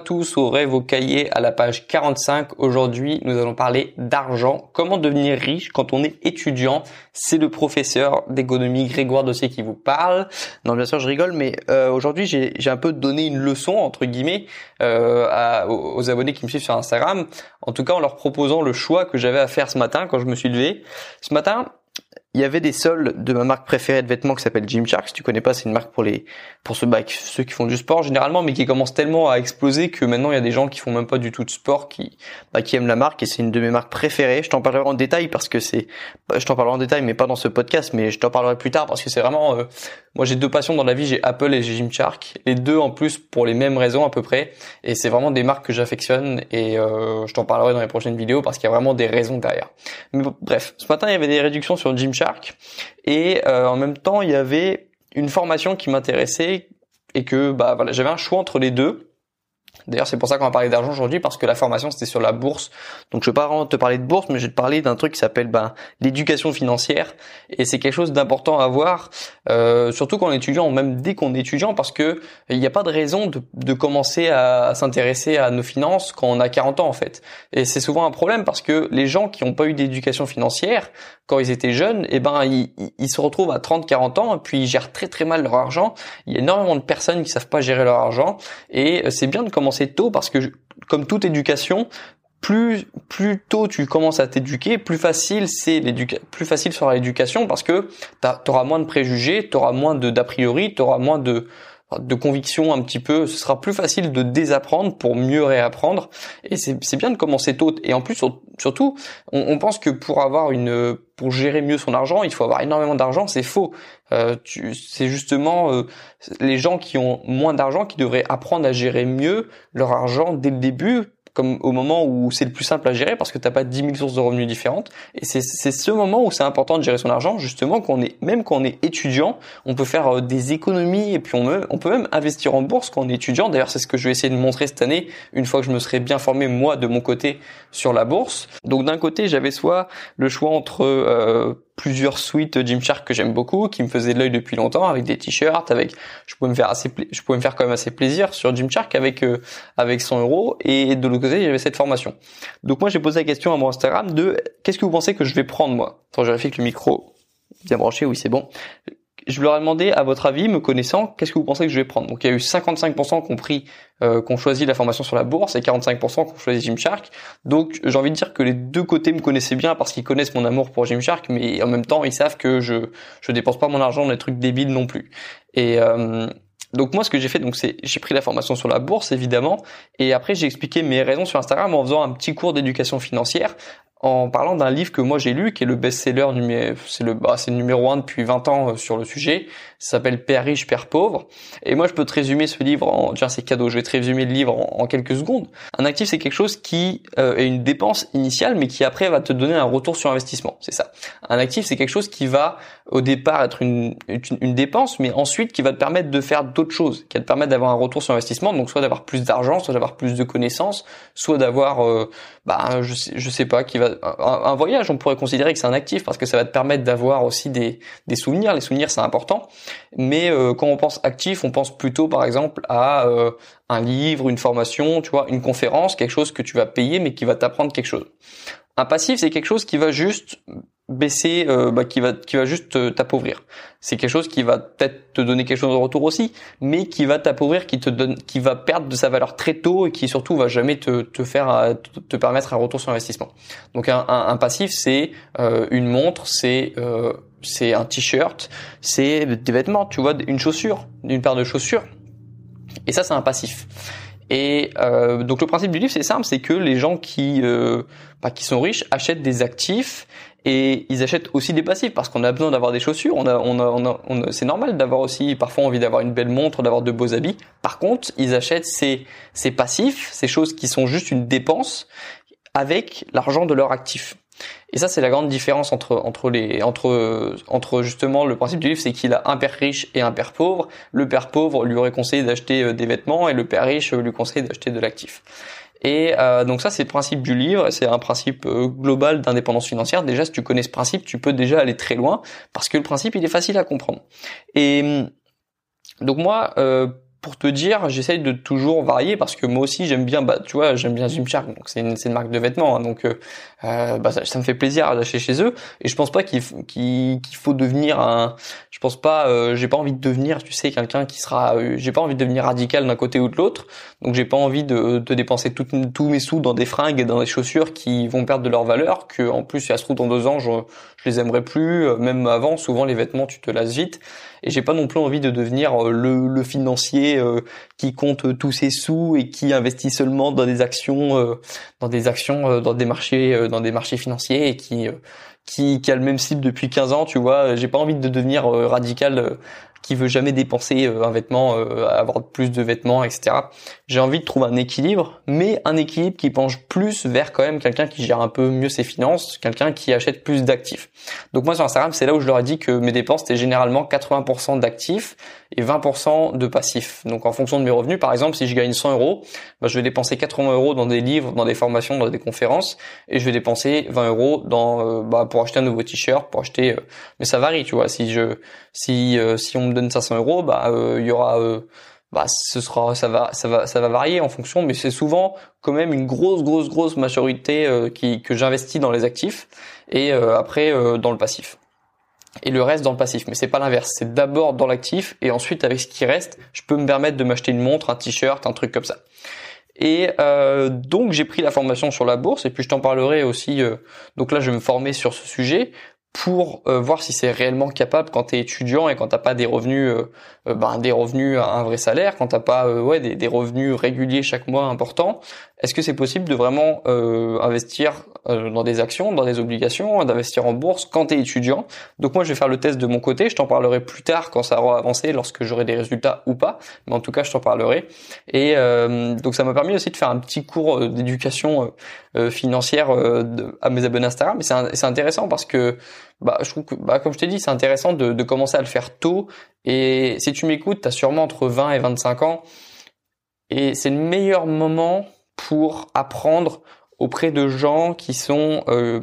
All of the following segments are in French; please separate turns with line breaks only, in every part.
Tous, ouvrez vos cahiers à la page 45. Aujourd'hui, nous allons parler d'argent. Comment devenir riche quand on est étudiant? C'est le professeur d'économie Grégoire Dossier qui vous parle. Non, bien sûr, je rigole, mais euh, aujourd'hui, j'ai un peu donné une leçon, entre guillemets, euh, aux abonnés qui me suivent sur Instagram. En tout cas, en leur proposant le choix que j'avais à faire ce matin quand je me suis levé. Ce matin, il y avait des soldes de ma marque préférée de vêtements qui s'appelle Gymshark. Si tu connais pas, c'est une marque pour les pour ceux, bah, ceux qui font du sport généralement, mais qui commence tellement à exploser que maintenant il y a des gens qui font même pas du tout de sport qui bah, qui aiment la marque et c'est une de mes marques préférées. Je t'en parlerai en détail parce que c'est bah, je t'en parlerai en détail, mais pas dans ce podcast, mais je t'en parlerai plus tard parce que c'est vraiment euh, moi j'ai deux passions dans la vie, j'ai Apple et j'ai Gymshark, les deux en plus pour les mêmes raisons à peu près, et c'est vraiment des marques que j'affectionne et euh, je t'en parlerai dans les prochaines vidéos parce qu'il y a vraiment des raisons derrière. Mais bref, ce matin il y avait des réductions sur Gymshark et euh, en même temps il y avait une formation qui m'intéressait et que bah voilà j'avais un choix entre les deux D'ailleurs, c'est pour ça qu'on va parler d'argent aujourd'hui, parce que la formation, c'était sur la bourse. Donc, je vais pas te parler de bourse, mais je vais te parler d'un truc qui s'appelle ben, l'éducation financière. Et c'est quelque chose d'important à voir, euh, surtout quand on est étudiant, même dès qu'on est étudiant, parce que il n'y a pas de raison de, de commencer à, s'intéresser à nos finances quand on a 40 ans, en fait. Et c'est souvent un problème, parce que les gens qui n'ont pas eu d'éducation financière, quand ils étaient jeunes, eh ben, ils, ils se retrouvent à 30, 40 ans, et puis ils gèrent très très mal leur argent. Il y a énormément de personnes qui savent pas gérer leur argent, et c'est bien de commencer tôt parce que comme toute éducation, plus plus tôt tu commences à t'éduquer, plus facile c'est plus facile sera l'éducation parce que tu auras moins de préjugés, tu auras moins de d'a priori, tu auras moins de de conviction un petit peu, ce sera plus facile de désapprendre pour mieux réapprendre. Et c'est bien de commencer tôt. Et en plus, surtout, on, pense que pour avoir une, pour gérer mieux son argent, il faut avoir énormément d'argent. C'est faux. Euh, c'est justement euh, les gens qui ont moins d'argent qui devraient apprendre à gérer mieux leur argent dès le début comme au moment où c'est le plus simple à gérer parce que t'as pas 10 000 sources de revenus différentes. Et c'est ce moment où c'est important de gérer son argent, justement, qu'on est, même quand on est étudiant, on peut faire euh, des économies et puis on, on peut même investir en bourse quand on est étudiant. D'ailleurs, c'est ce que je vais essayer de montrer cette année, une fois que je me serai bien formé, moi, de mon côté, sur la bourse. Donc d'un côté, j'avais soit le choix entre euh, plusieurs suites Gymshark que j'aime beaucoup, qui me faisaient de l'œil depuis longtemps, avec des t-shirts, avec, je pouvais me faire assez, je pouvais me faire quand même assez plaisir sur Gymshark avec euh, avec 100 euros. Et de l'autre côté, j'avais cette formation. Donc moi, j'ai posé la question à mon Instagram de qu'est-ce que vous pensez que je vais prendre moi? Attends, je vérifie que le micro bien branché. Oui, c'est bon je leur ai demandé à votre avis, me connaissant, qu'est-ce que vous pensez que je vais prendre? Donc il y a eu 55% qu'on pris, euh, qu'on choisit la formation sur la bourse et 45% qu'on choisit Gymshark. Donc j'ai envie de dire que les deux côtés me connaissaient bien parce qu'ils connaissent mon amour pour Gymshark, mais en même temps ils savent que je je dépense pas mon argent dans des trucs débiles non plus. Et euh, donc moi ce que j'ai fait donc c'est j'ai pris la formation sur la bourse évidemment et après j'ai expliqué mes raisons sur Instagram en faisant un petit cours d'éducation financière en parlant d'un livre que moi j'ai lu, qui est le best-seller numéro, c'est le, bah, le numéro un depuis 20 ans euh, sur le sujet. Ça s'appelle Père riche, Père pauvre. Et moi je peux te résumer ce livre en, tiens c'est cadeau, je vais te résumer le livre en, quelques secondes. Un actif c'est quelque chose qui euh, est une dépense initiale, mais qui après va te donner un retour sur investissement. C'est ça. Un actif c'est quelque chose qui va au départ être une, une, dépense, mais ensuite qui va te permettre de faire d'autres choses, qui va te permettre d'avoir un retour sur investissement, donc soit d'avoir plus d'argent, soit d'avoir plus de connaissances, soit d'avoir, euh, bah, je sais, je sais pas, qui va un, voyage, on pourrait considérer que c'est un actif parce que ça va te permettre d'avoir aussi des, des souvenirs. Les souvenirs, c'est important, mais euh, quand on pense actif, on pense plutôt, par exemple, à euh, un livre, une formation, tu vois, une conférence, quelque chose que tu vas payer, mais qui va t'apprendre quelque chose. Un passif, c'est quelque chose qui va juste baisser, euh, bah, qui va qui va juste t'appauvrir. C'est quelque chose qui va peut-être te donner quelque chose en retour aussi, mais qui va t'appauvrir, qui te donne, qui va perdre de sa valeur très tôt et qui surtout va jamais te, te faire euh, te permettre un retour sur investissement. Donc un, un, passif, c'est euh, une montre, c'est c'est un t-shirt, c'est des vêtements, tu vois, une chaussure, une paire de chaussures. Et ça, c'est un passif. Et euh, donc le principe du livre, c'est simple, c'est que les gens qui euh, bah, qui sont riches achètent des actifs et ils achètent aussi des passifs parce qu'on a besoin d'avoir des chaussures. On a, on a, on a, on c'est normal d'avoir aussi parfois envie d'avoir une belle montre, d'avoir de beaux habits. Par contre, ils achètent ces ces passifs, ces choses qui sont juste une dépense avec l'argent de leur actif. Et ça, c'est la grande différence entre entre les entre entre justement le principe du livre, c'est qu'il a un père riche et un père pauvre. Le père pauvre lui aurait conseillé d'acheter euh, des vêtements et le père riche lui conseille d'acheter de l'actif. Et euh, donc ça, c'est le principe du livre, c'est un principe euh, global d'indépendance financière. Déjà, si tu connais ce principe, tu peux déjà aller très loin parce que le principe, il est facile à comprendre. Et donc moi, pour te dire, j'essaye de toujours varier parce que moi aussi j'aime bien, bah tu vois, j'aime bien Gymshark, donc c'est une, une, marque de vêtements, hein, donc euh, euh, bah, ça, me fait plaisir d'acheter chez eux. Et je pense pas qu'il faut devenir un, je pense pas, euh, j'ai pas envie de devenir, tu sais, quelqu'un qui sera, euh, j'ai pas envie de devenir radical d'un côté ou de l'autre, donc j'ai pas envie de, de dépenser tous mes sous dans des fringues et dans des chaussures qui vont perdre de leur valeur, que en plus si ça se trouve dans deux ans, je, je les aimerais plus, même avant, souvent les vêtements tu te lasses vite et j'ai pas non plus envie de devenir euh, le, le financier euh, qui compte tous ses sous et qui investit seulement dans des actions, euh, dans des actions, dans des marchés, dans des marchés financiers et qui qui, qui a le même cible depuis 15 ans, tu vois. J'ai pas envie de devenir radical qui veut jamais dépenser un vêtement, avoir plus de vêtements, etc. J'ai envie de trouver un équilibre, mais un équilibre qui penche plus vers quand même quelqu'un qui gère un peu mieux ses finances, quelqu'un qui achète plus d'actifs. Donc moi sur Instagram, c'est là où je leur ai dit que mes dépenses étaient généralement 80% d'actifs et 20% de passifs. Donc en fonction de mes revenus, par exemple, si je gagne 100 euros, bah, je vais dépenser 80 euros dans des livres, dans des formations, dans des conférences, et je vais dépenser 20 euros dans euh, bah, pour acheter un nouveau t-shirt, pour acheter. Euh, mais ça varie, tu vois. Si je si euh, si on me donne 500 euros, bah il y aura bah ce sera ça va ça va ça va varier en fonction mais c'est souvent quand même une grosse grosse grosse majorité qui que j'investis dans les actifs et après dans le passif et le reste dans le passif. Mais c'est pas l'inverse. C'est d'abord dans l'actif et ensuite avec ce qui reste, je peux me permettre de m'acheter une montre, un t-shirt, un truc comme ça. Et euh, donc j'ai pris la formation sur la bourse et puis je t'en parlerai aussi. Euh, donc là je vais me former sur ce sujet pour euh, voir si c'est réellement capable quand tu es étudiant et quand t'as pas des revenus euh, ben, des revenus à un vrai salaire quand t'as pas ouais des, des, revenus réguliers chaque mois importants est-ce que c'est possible de vraiment investir dans des actions dans des obligations d'investir en bourse quand tu es étudiant? Donc moi je vais faire le test de mon côté. Je t'en parlerai plus tard quand ça aura avancé lorsque j'aurai des résultats ou pas. Mais en tout cas je t'en parlerai. Et donc ça m'a permis aussi de faire un petit cours d'éducation financière à mes abonnés Instagram. Mais c'est intéressant parce que bah, je trouve que, bah, comme je t'ai dit, c'est intéressant de, de, commencer à le faire tôt. Et si tu m'écoutes, tu as sûrement entre 20 et 25 ans. Et c'est le meilleur moment pour apprendre auprès de gens qui sont... Euh,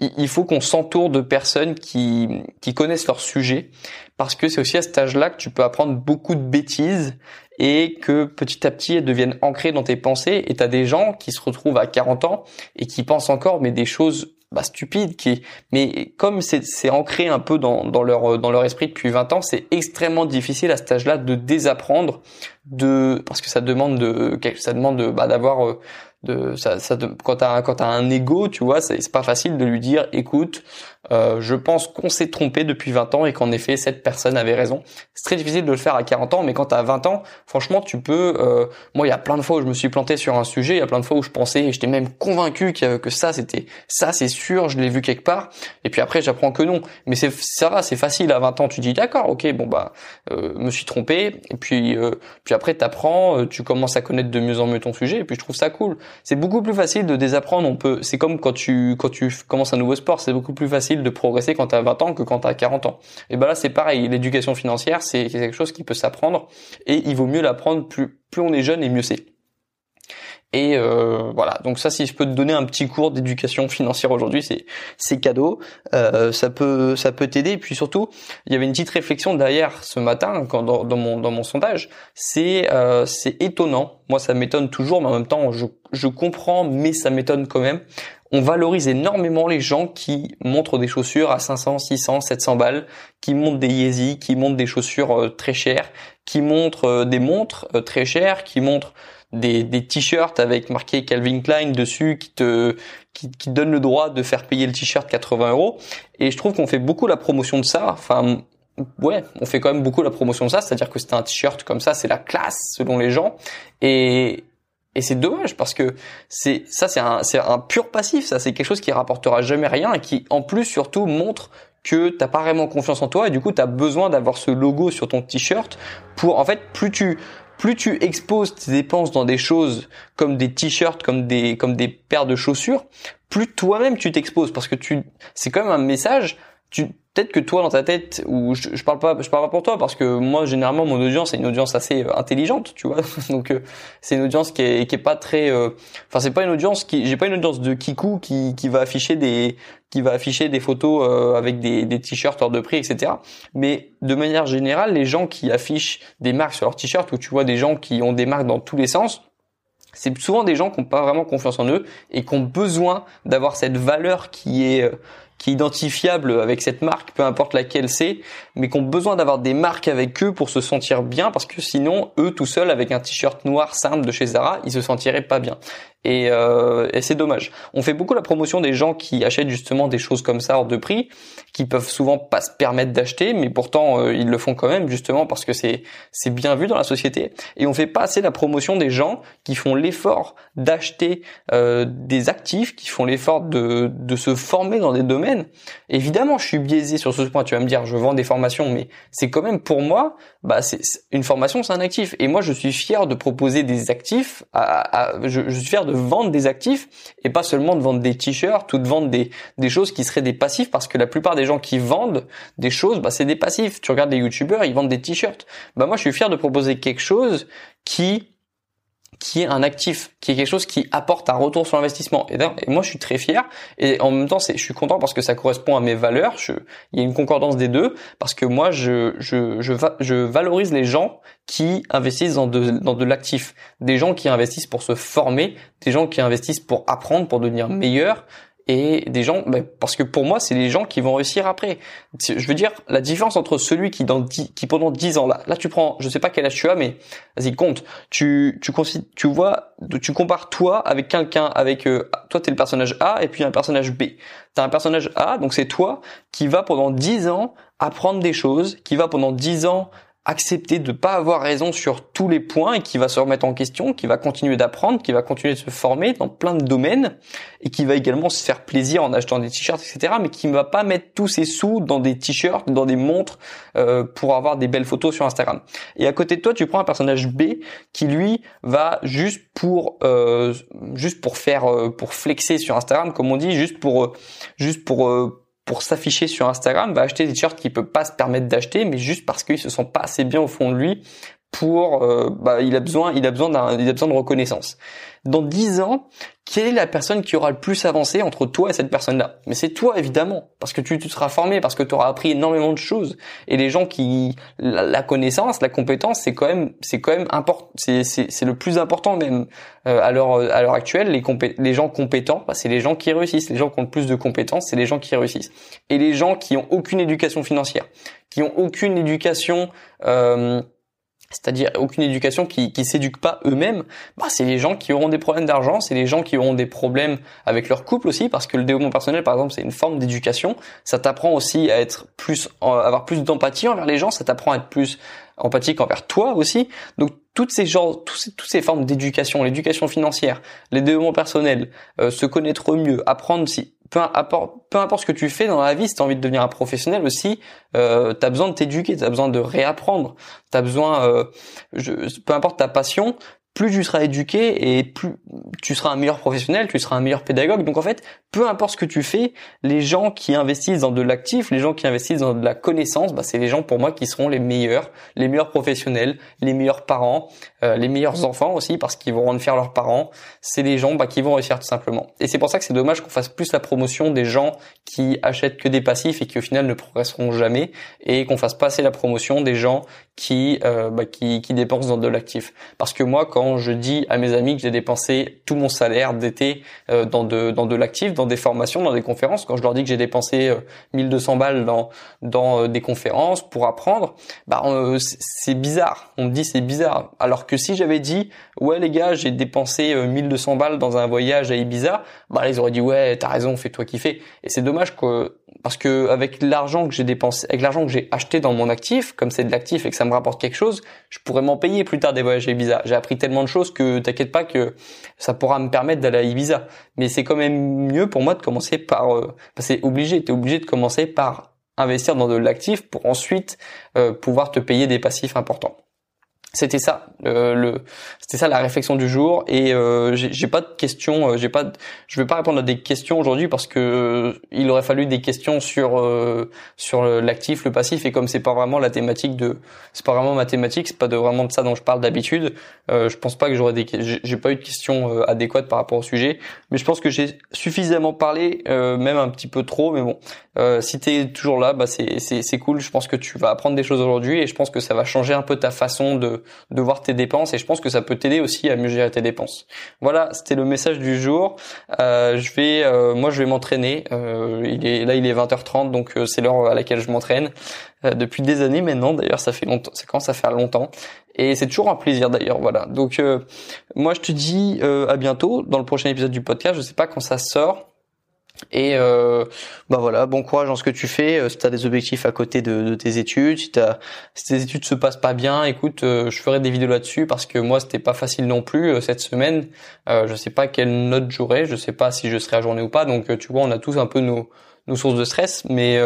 il faut qu'on s'entoure de personnes qui, qui connaissent leur sujet, parce que c'est aussi à cet âge-là que tu peux apprendre beaucoup de bêtises et que petit à petit elles deviennent ancrées dans tes pensées. Et tu as des gens qui se retrouvent à 40 ans et qui pensent encore mais des choses bah, stupide qui mais comme c'est ancré un peu dans, dans leur dans leur esprit depuis 20 ans c'est extrêmement difficile à cet âge-là de désapprendre de parce que ça demande de ça demande de bah, d'avoir euh, de ça, ça quand t'as quand t'as un ego tu vois c'est pas facile de lui dire écoute euh, je pense qu'on s'est trompé depuis 20 ans et qu'en effet cette personne avait raison. C'est très difficile de le faire à 40 ans mais quand t'as 20 ans franchement tu peux euh, moi il y a plein de fois où je me suis planté sur un sujet il y a plein de fois où je pensais et j'étais même convaincu que, ça c'était ça c'est sûr je l'ai vu quelque part. Et puis après j'apprends que non. Mais c'est ça va c'est facile à 20 ans. Tu dis d'accord ok bon bah euh, me suis trompé. Et puis euh, puis après t'apprends euh, tu commences à connaître de mieux en mieux ton sujet et puis je trouve ça cool. C'est beaucoup plus facile de désapprendre. On peut, c'est comme quand tu quand tu commences un nouveau sport, c'est beaucoup plus facile de progresser quand tu as 20 ans que quand tu as 40 ans. Et ben là, c'est pareil. L'éducation financière, c'est quelque chose qui peut s'apprendre et il vaut mieux l'apprendre plus plus on est jeune et mieux c'est. Et euh, voilà, donc ça, si je peux te donner un petit cours d'éducation financière aujourd'hui, c'est c'est cadeau. Euh, ça peut ça peut t'aider. Et puis surtout, il y avait une petite réflexion derrière ce matin dans, dans mon dans mon sondage. C'est euh, c'est étonnant. Moi, ça m'étonne toujours, mais en même temps, je je comprends, mais ça m'étonne quand même. On valorise énormément les gens qui montrent des chaussures à 500, 600, 700 balles, qui montrent des Yeezy, qui montrent des chaussures euh, très chères, qui montrent euh, des montres euh, très chères, qui montrent des, des t-shirts avec marqué Calvin Klein dessus qui te qui, qui donne le droit de faire payer le t-shirt 80 euros. Et je trouve qu'on fait beaucoup la promotion de ça. Enfin, ouais, on fait quand même beaucoup la promotion de ça. C'est-à-dire que c'est un t-shirt comme ça, c'est la classe selon les gens. Et et c'est dommage parce que c'est ça, c'est un, c'est un pur passif. Ça, c'est quelque chose qui rapportera jamais rien et qui, en plus, surtout montre que t'as pas vraiment confiance en toi et du coup t'as besoin d'avoir ce logo sur ton t-shirt pour en fait plus tu plus tu exposes tes dépenses dans des choses comme des t-shirts, comme des, comme des paires de chaussures, plus toi-même tu t'exposes parce que tu, c'est quand même un message. Tu peut-être que toi dans ta tête ou je, je parle pas je parle pas pour toi parce que moi généralement mon audience c'est une audience assez euh, intelligente tu vois. Donc euh, c'est une audience qui est qui est pas très euh, enfin c'est pas une audience qui j'ai pas une audience de kikou qui qui va afficher des qui va afficher des photos avec des des t-shirts hors de prix etc mais de manière générale les gens qui affichent des marques sur leurs t-shirts ou tu vois des gens qui ont des marques dans tous les sens c'est souvent des gens qui n'ont pas vraiment confiance en eux et qui ont besoin d'avoir cette valeur qui est qui est identifiable avec cette marque, peu importe laquelle c'est, mais qui ont besoin d'avoir des marques avec eux pour se sentir bien, parce que sinon, eux tout seuls, avec un t-shirt noir simple de chez Zara, ils se sentiraient pas bien. Et, euh, et c'est dommage. On fait beaucoup la promotion des gens qui achètent justement des choses comme ça hors de prix, qui peuvent souvent pas se permettre d'acheter, mais pourtant euh, ils le font quand même justement parce que c'est c'est bien vu dans la société. Et on fait pas assez la promotion des gens qui font l'effort d'acheter euh, des actifs, qui font l'effort de de se former dans des domaines. Évidemment, je suis biaisé sur ce point. Tu vas me dire, je vends des formations, mais c'est quand même pour moi, bah c'est une formation, c'est un actif. Et moi, je suis fier de proposer des actifs. Je, suis fier de vendre des actifs et pas seulement de vendre des t-shirts ou de vendre des, des choses qui seraient des passifs parce que la plupart des gens qui vendent des choses, bah, c'est des passifs. Tu regardes les youtubeurs, ils vendent des t-shirts. Bah, moi, je suis fier de proposer quelque chose qui qui est un actif, qui est quelque chose qui apporte un retour sur l'investissement. Et, moi, je suis très fier. Et en même temps, je suis content parce que ça correspond à mes valeurs. Il y a une concordance des deux parce que moi, je, je, je, je valorise les gens qui investissent dans de, dans de l'actif, des gens qui investissent pour se former, des gens qui investissent pour apprendre, pour devenir meilleurs, et des gens bah, parce que pour moi c'est les gens qui vont réussir après. Je veux dire la différence entre celui qui dans qui pendant 10 ans là là tu prends je sais pas quel âge tu as mais vas-y compte. Tu tu tu vois tu compares toi avec quelqu'un avec euh, toi t'es le personnage A et puis un personnage B. T'as un personnage A donc c'est toi qui va pendant 10 ans apprendre des choses qui va pendant 10 ans accepter de pas avoir raison sur tous les points et qui va se remettre en question, qui va continuer d'apprendre, qui va continuer de se former dans plein de domaines et qui va également se faire plaisir en achetant des t-shirts, etc. Mais qui ne va pas mettre tous ses sous dans des t-shirts, dans des montres euh, pour avoir des belles photos sur Instagram. Et à côté de toi, tu prends un personnage B qui lui va juste pour euh, juste pour faire euh, pour flexer sur Instagram, comme on dit, juste pour juste pour pour s'afficher sur Instagram, va acheter des t-shirts qu'il peut pas se permettre d'acheter, mais juste parce qu'il se sent pas assez bien au fond de lui pour, euh, bah, il a besoin, il a besoin d'un, il a besoin de reconnaissance. Dans dix ans, quelle est la personne qui aura le plus avancé entre toi et cette personne-là? Mais c'est toi évidemment, parce que tu, seras formé, parce que tu auras appris énormément de choses. Et les gens qui, la, connaissance, la compétence, c'est quand même, c'est quand même important, c'est, le plus important même euh, à l'heure à actuelle. Les, les gens compétents, bah, c'est les gens qui réussissent. Les gens qui ont le plus de compétences, c'est les gens qui réussissent. Et les gens qui ont aucune éducation financière, qui ont aucune éducation euh, c'est-à-dire aucune éducation qui qui s'éduque pas eux-mêmes, bah c'est les gens qui auront des problèmes d'argent, c'est les gens qui auront des problèmes avec leur couple aussi parce que le développement personnel par exemple, c'est une forme d'éducation, ça t'apprend aussi à être plus avoir plus d'empathie envers les gens, ça t'apprend à être plus empathique envers toi aussi. Donc toutes ces genres, tous ces, toutes ces formes d'éducation, l'éducation financière, les développements personnels, euh, se connaître mieux, apprendre si peu importe, ce que tu fais dans la vie, si tu as envie de devenir un professionnel aussi, euh, tu as besoin de t'éduquer, tu as besoin de réapprendre, tu as besoin, euh, je, peu importe ta passion, plus tu seras éduqué et plus tu seras un meilleur professionnel, tu seras un meilleur pédagogue. Donc en fait, peu importe ce que tu fais, les gens qui investissent dans de l'actif, les gens qui investissent dans de la connaissance, bah, c'est les gens pour moi qui seront les meilleurs, les meilleurs professionnels, les meilleurs parents, euh, les meilleurs enfants aussi parce qu'ils vont rendre fiers leurs parents. C'est les gens bah, qui vont réussir tout simplement. Et c'est pour ça que c'est dommage qu'on fasse plus la promotion des gens qui achètent que des passifs et qui au final ne progresseront jamais et qu'on fasse pas assez la promotion des gens qui euh, bah, qui, qui dépensent dans de l'actif. Parce que moi, quand je dis à mes amis que j'ai dépensé tout mon salaire d'été euh, dans de dans de l'actif, dans des formations, dans des conférences, quand je leur dis que j'ai dépensé euh, 1200 balles dans dans euh, des conférences pour apprendre, bah euh, c'est bizarre. On me dit c'est bizarre. Alors que si j'avais dit ouais les gars, j'ai dépensé 1200 balles dans un voyage à Ibiza, bah ils auraient dit ouais t'as raison, fais-toi kiffer. Et c'est dommage que parce que avec l'argent que j'ai dépensé, avec l'argent que j'ai acheté dans mon actif, comme c'est de l'actif et que ça me rapporte quelque chose, je pourrais m'en payer plus tard des voyages à Ibiza. J'ai appris tellement de choses que t'inquiète pas que ça pourra me permettre d'aller à Ibiza. Mais c'est quand même mieux pour moi de commencer par, euh, c'est obligé, t'es obligé de commencer par investir dans de l'actif pour ensuite euh, pouvoir te payer des passifs importants. C'était ça le c'était ça la réflexion du jour et euh, j'ai pas de questions euh, j'ai pas je vais pas répondre à des questions aujourd'hui parce que euh, il aurait fallu des questions sur euh, sur l'actif le passif et comme c'est pas vraiment la thématique de c'est pas vraiment mathématique c'est pas de vraiment de ça dont je parle d'habitude euh, je pense pas que j'aurais des j'ai pas eu de questions adéquates par rapport au sujet mais je pense que j'ai suffisamment parlé même un petit peu trop mais bon si t'es toujours là bah c'est c'est cool. Je pense que tu vas apprendre des choses aujourd'hui et je pense que ça va changer un peu ta façon de de, voir tes dépenses et je pense que ça peut t'aider aussi à mieux gérer tes dépenses. Voilà, c'était le message du jour. Euh, je vais, euh, moi, je vais m'entraîner. Euh, il est là, il est 20h30, donc c'est l'heure à laquelle je m'entraîne depuis des années maintenant. D'ailleurs, ça fait longtemps, c'est quand ça fait longtemps. Et c'est toujours un plaisir d'ailleurs, voilà. Donc moi je te dis à bientôt dans le prochain épisode du podcast. Je sais pas quand ça sort. Et euh, bah voilà, bon courage dans ce que tu fais. Euh, si tu des objectifs à côté de, tes études, si, tes études se passent pas bien, écoute, euh, je ferai des vidéos là-dessus parce que moi c'était pas facile non plus cette semaine. Je sais pas quelle note j'aurai, je sais pas si je serai à journée ou pas. Donc tu vois, on a tous un peu nos, nos sources de stress, mais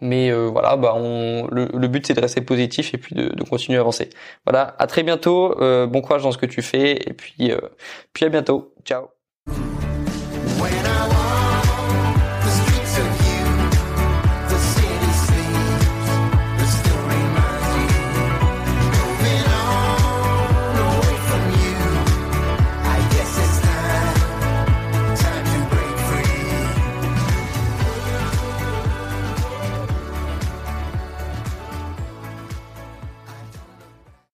mais voilà, bah le but c'est de rester positif et puis de, de, continuer à avancer. Voilà, à très bientôt. bon courage dans ce que tu fais et puis puis à bientôt. Ciao.